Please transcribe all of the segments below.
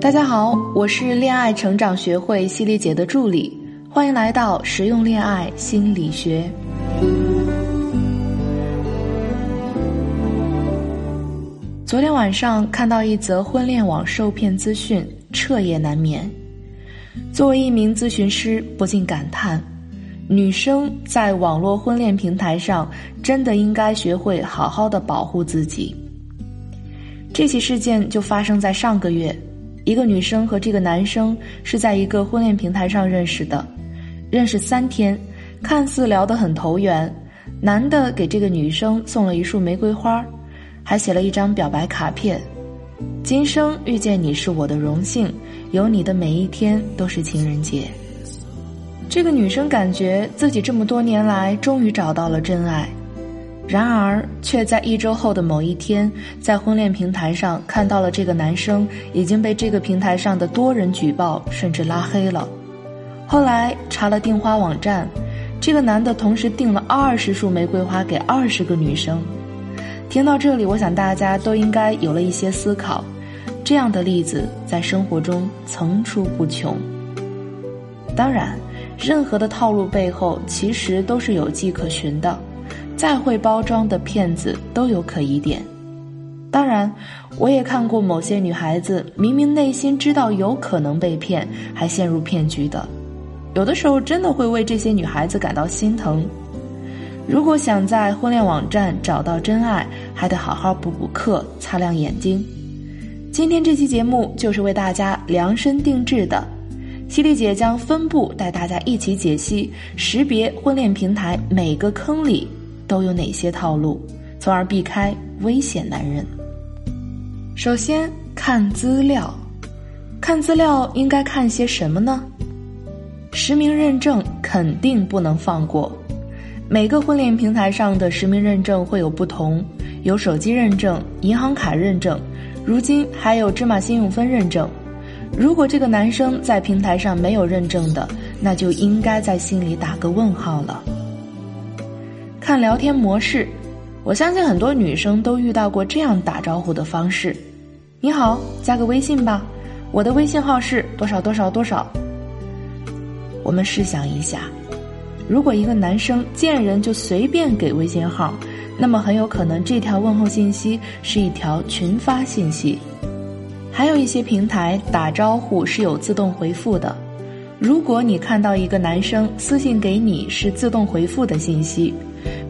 大家好，我是恋爱成长学会犀利姐的助理，欢迎来到实用恋爱心理学。昨天晚上看到一则婚恋网受骗资讯，彻夜难眠。作为一名咨询师，不禁感叹：女生在网络婚恋平台上，真的应该学会好好的保护自己。这起事件就发生在上个月。一个女生和这个男生是在一个婚恋平台上认识的，认识三天，看似聊得很投缘。男的给这个女生送了一束玫瑰花，还写了一张表白卡片：“今生遇见你是我的荣幸，有你的每一天都是情人节。”这个女生感觉自己这么多年来终于找到了真爱。然而，却在一周后的某一天，在婚恋平台上看到了这个男生已经被这个平台上的多人举报，甚至拉黑了。后来查了订花网站，这个男的同时订了二十束玫瑰花给二十个女生。听到这里，我想大家都应该有了一些思考。这样的例子在生活中层出不穷。当然，任何的套路背后其实都是有迹可循的。再会包装的骗子都有可疑点，当然，我也看过某些女孩子明明内心知道有可能被骗，还陷入骗局的。有的时候真的会为这些女孩子感到心疼。如果想在婚恋网站找到真爱，还得好好补补课，擦亮眼睛。今天这期节目就是为大家量身定制的，犀利姐将分步带大家一起解析、识别婚恋平台每个坑里。都有哪些套路，从而避开危险男人？首先看资料，看资料应该看些什么呢？实名认证肯定不能放过。每个婚恋平台上的实名认证会有不同，有手机认证、银行卡认证，如今还有芝麻信用分认证。如果这个男生在平台上没有认证的，那就应该在心里打个问号了。看聊天模式，我相信很多女生都遇到过这样打招呼的方式：“你好，加个微信吧，我的微信号是多少多少多少。”我们试想一下，如果一个男生见人就随便给微信号，那么很有可能这条问候信息是一条群发信息。还有一些平台打招呼是有自动回复的，如果你看到一个男生私信给你是自动回复的信息。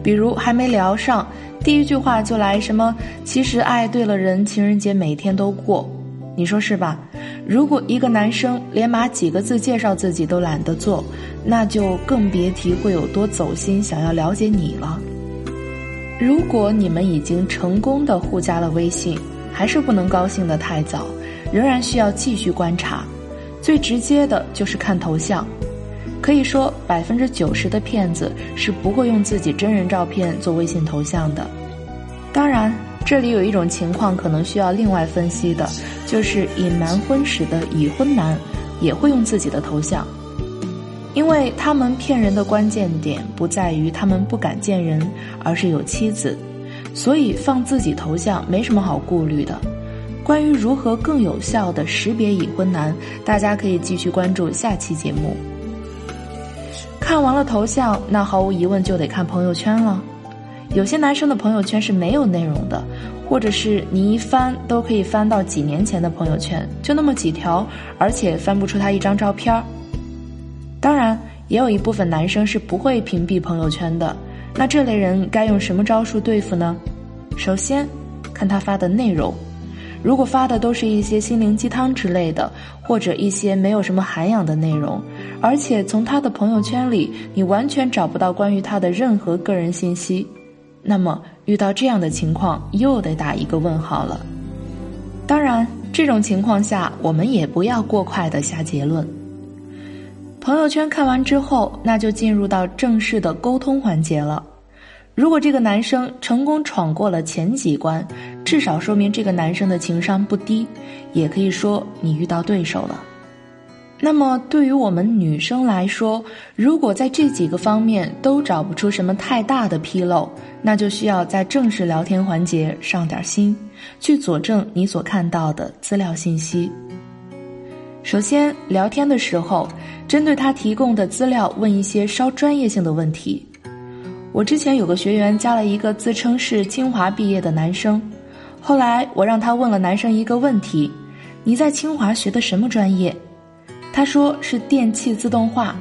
比如还没聊上，第一句话就来什么？其实爱对了人，情人节每天都过，你说是吧？如果一个男生连码几个字介绍自己都懒得做，那就更别提会有多走心，想要了解你了。如果你们已经成功的互加了微信，还是不能高兴的太早，仍然需要继续观察。最直接的就是看头像。可以说，百分之九十的骗子是不会用自己真人照片做微信头像的。当然，这里有一种情况可能需要另外分析的，就是隐瞒婚史的已婚男也会用自己的头像，因为他们骗人的关键点不在于他们不敢见人，而是有妻子，所以放自己头像没什么好顾虑的。关于如何更有效的识别已婚男，大家可以继续关注下期节目。看完了头像，那毫无疑问就得看朋友圈了。有些男生的朋友圈是没有内容的，或者是你一翻都可以翻到几年前的朋友圈，就那么几条，而且翻不出他一张照片。当然，也有一部分男生是不会屏蔽朋友圈的。那这类人该用什么招数对付呢？首先，看他发的内容。如果发的都是一些心灵鸡汤之类的，或者一些没有什么涵养的内容，而且从他的朋友圈里你完全找不到关于他的任何个人信息，那么遇到这样的情况又得打一个问号了。当然，这种情况下我们也不要过快的下结论。朋友圈看完之后，那就进入到正式的沟通环节了。如果这个男生成功闯过了前几关，至少说明这个男生的情商不低，也可以说你遇到对手了。那么对于我们女生来说，如果在这几个方面都找不出什么太大的纰漏，那就需要在正式聊天环节上点心，去佐证你所看到的资料信息。首先，聊天的时候，针对他提供的资料问一些稍专业性的问题。我之前有个学员加了一个自称是清华毕业的男生，后来我让他问了男生一个问题：“你在清华学的什么专业？”他说是电气自动化。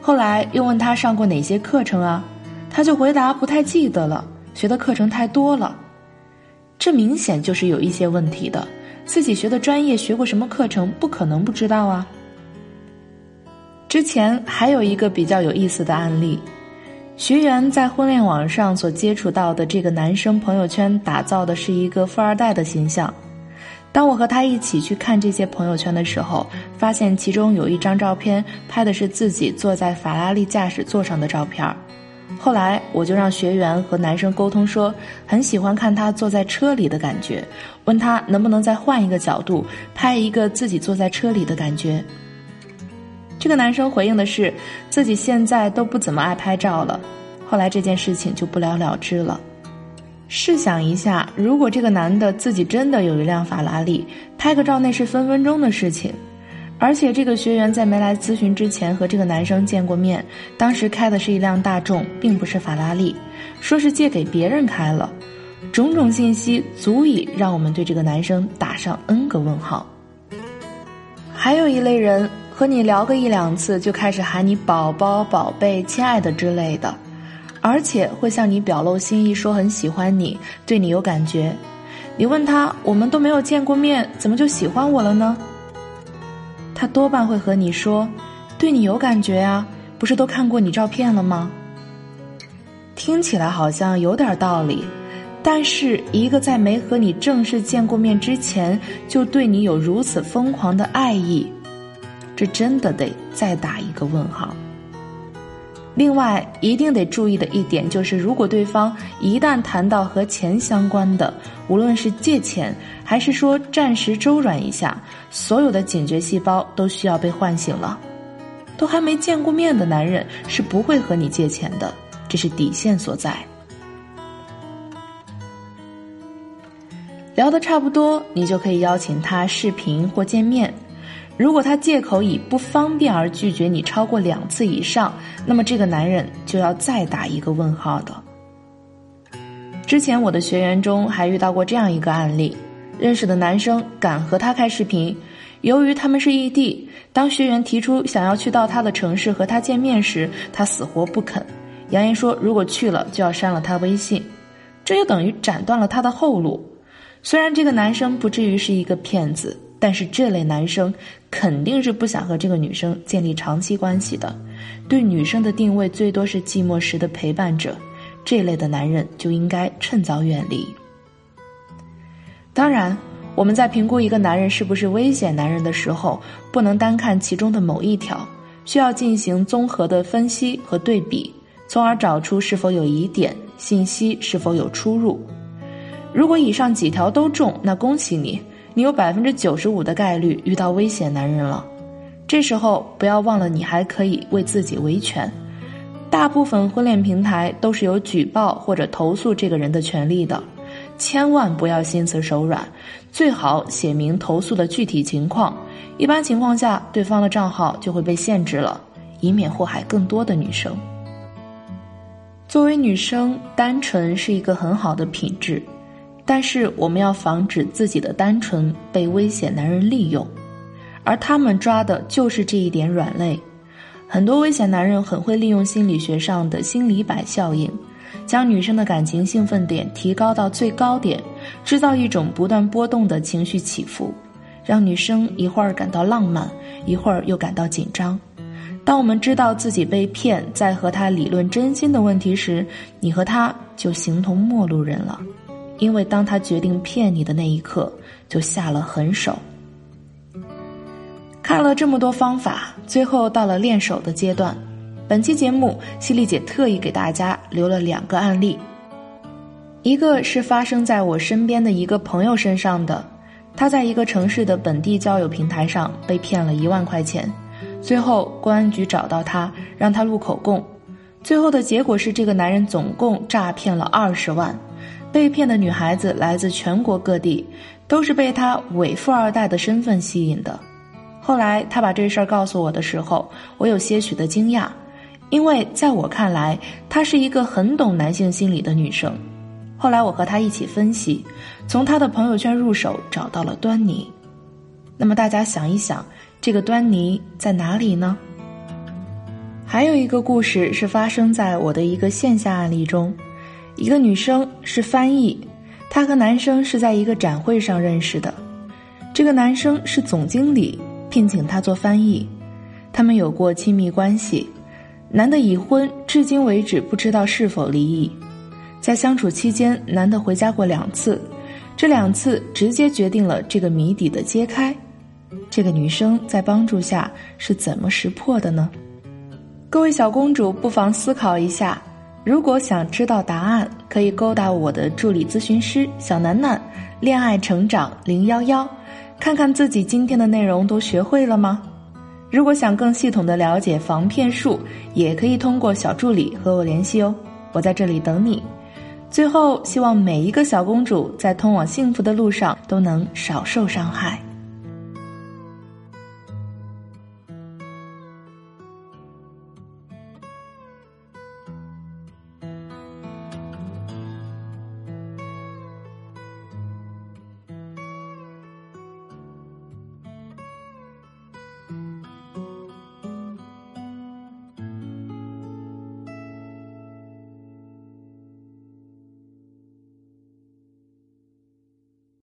后来又问他上过哪些课程啊？他就回答不太记得了，学的课程太多了。这明显就是有一些问题的。自己学的专业、学过什么课程，不可能不知道啊。之前还有一个比较有意思的案例，学员在婚恋网上所接触到的这个男生朋友圈打造的是一个富二代的形象。当我和他一起去看这些朋友圈的时候，发现其中有一张照片拍的是自己坐在法拉利驾驶座上的照片。后来我就让学员和男生沟通说，很喜欢看他坐在车里的感觉，问他能不能再换一个角度拍一个自己坐在车里的感觉。这个男生回应的是自己现在都不怎么爱拍照了。后来这件事情就不了了之了。试想一下，如果这个男的自己真的有一辆法拉利，拍个照那是分分钟的事情。而且这个学员在没来咨询之前和这个男生见过面，当时开的是一辆大众，并不是法拉利，说是借给别人开了，种种信息足以让我们对这个男生打上 N 个问号。还有一类人和你聊个一两次就开始喊你宝宝、宝贝、亲爱的之类的，而且会向你表露心意，说很喜欢你，对你有感觉。你问他，我们都没有见过面，怎么就喜欢我了呢？他多半会和你说：“对你有感觉呀，不是都看过你照片了吗？”听起来好像有点道理，但是一个在没和你正式见过面之前就对你有如此疯狂的爱意，这真的得再打一个问号。另外，一定得注意的一点就是，如果对方一旦谈到和钱相关的，无论是借钱，还是说暂时周转一下，所有的警觉细胞都需要被唤醒了。都还没见过面的男人是不会和你借钱的，这是底线所在。聊得差不多，你就可以邀请他视频或见面。如果他借口以不方便而拒绝你超过两次以上，那么这个男人就要再打一个问号的。之前我的学员中还遇到过这样一个案例：认识的男生敢和他开视频，由于他们是异地，当学员提出想要去到他的城市和他见面时，他死活不肯，扬言说如果去了就要删了他微信，这就等于斩断了他的后路。虽然这个男生不至于是一个骗子。但是这类男生肯定是不想和这个女生建立长期关系的，对女生的定位最多是寂寞时的陪伴者，这类的男人就应该趁早远离。当然，我们在评估一个男人是不是危险男人的时候，不能单看其中的某一条，需要进行综合的分析和对比，从而找出是否有疑点，信息是否有出入。如果以上几条都中，那恭喜你。你有百分之九十五的概率遇到危险男人了，这时候不要忘了，你还可以为自己维权。大部分婚恋平台都是有举报或者投诉这个人的权利的，千万不要心慈手软，最好写明投诉的具体情况。一般情况下，对方的账号就会被限制了，以免祸害更多的女生。作为女生，单纯是一个很好的品质。但是我们要防止自己的单纯被危险男人利用，而他们抓的就是这一点软肋。很多危险男人很会利用心理学上的心理摆效应，将女生的感情兴奋点提高到最高点，制造一种不断波动的情绪起伏，让女生一会儿感到浪漫，一会儿又感到紧张。当我们知道自己被骗，在和他理论真心的问题时，你和他就形同陌路人了。因为当他决定骗你的那一刻，就下了狠手。看了这么多方法，最后到了练手的阶段。本期节目，犀利姐特意给大家留了两个案例，一个是发生在我身边的一个朋友身上的，他在一个城市的本地交友平台上被骗了一万块钱，最后公安局找到他，让他录口供，最后的结果是这个男人总共诈骗了二十万。被骗的女孩子来自全国各地，都是被他伪富二代的身份吸引的。后来他把这事儿告诉我的时候，我有些许的惊讶，因为在我看来，她是一个很懂男性心理的女生。后来我和他一起分析，从他的朋友圈入手，找到了端倪。那么大家想一想，这个端倪在哪里呢？还有一个故事是发生在我的一个线下案例中，一个女生是翻译，她和男生是在一个展会上认识的，这个男生是总经理，聘请她做翻译，他们有过亲密关系，男的已婚，至今为止不知道是否离异。在相处期间，男的回家过两次，这两次直接决定了这个谜底的揭开。这个女生在帮助下是怎么识破的呢？各位小公主不妨思考一下，如果想知道答案，可以勾搭我的助理咨询师小楠楠，恋爱成长零幺幺，看看自己今天的内容都学会了吗？如果想更系统的了解防骗术，也可以通过小助理和我联系哦，我在这里等你。最后，希望每一个小公主在通往幸福的路上都能少受伤害。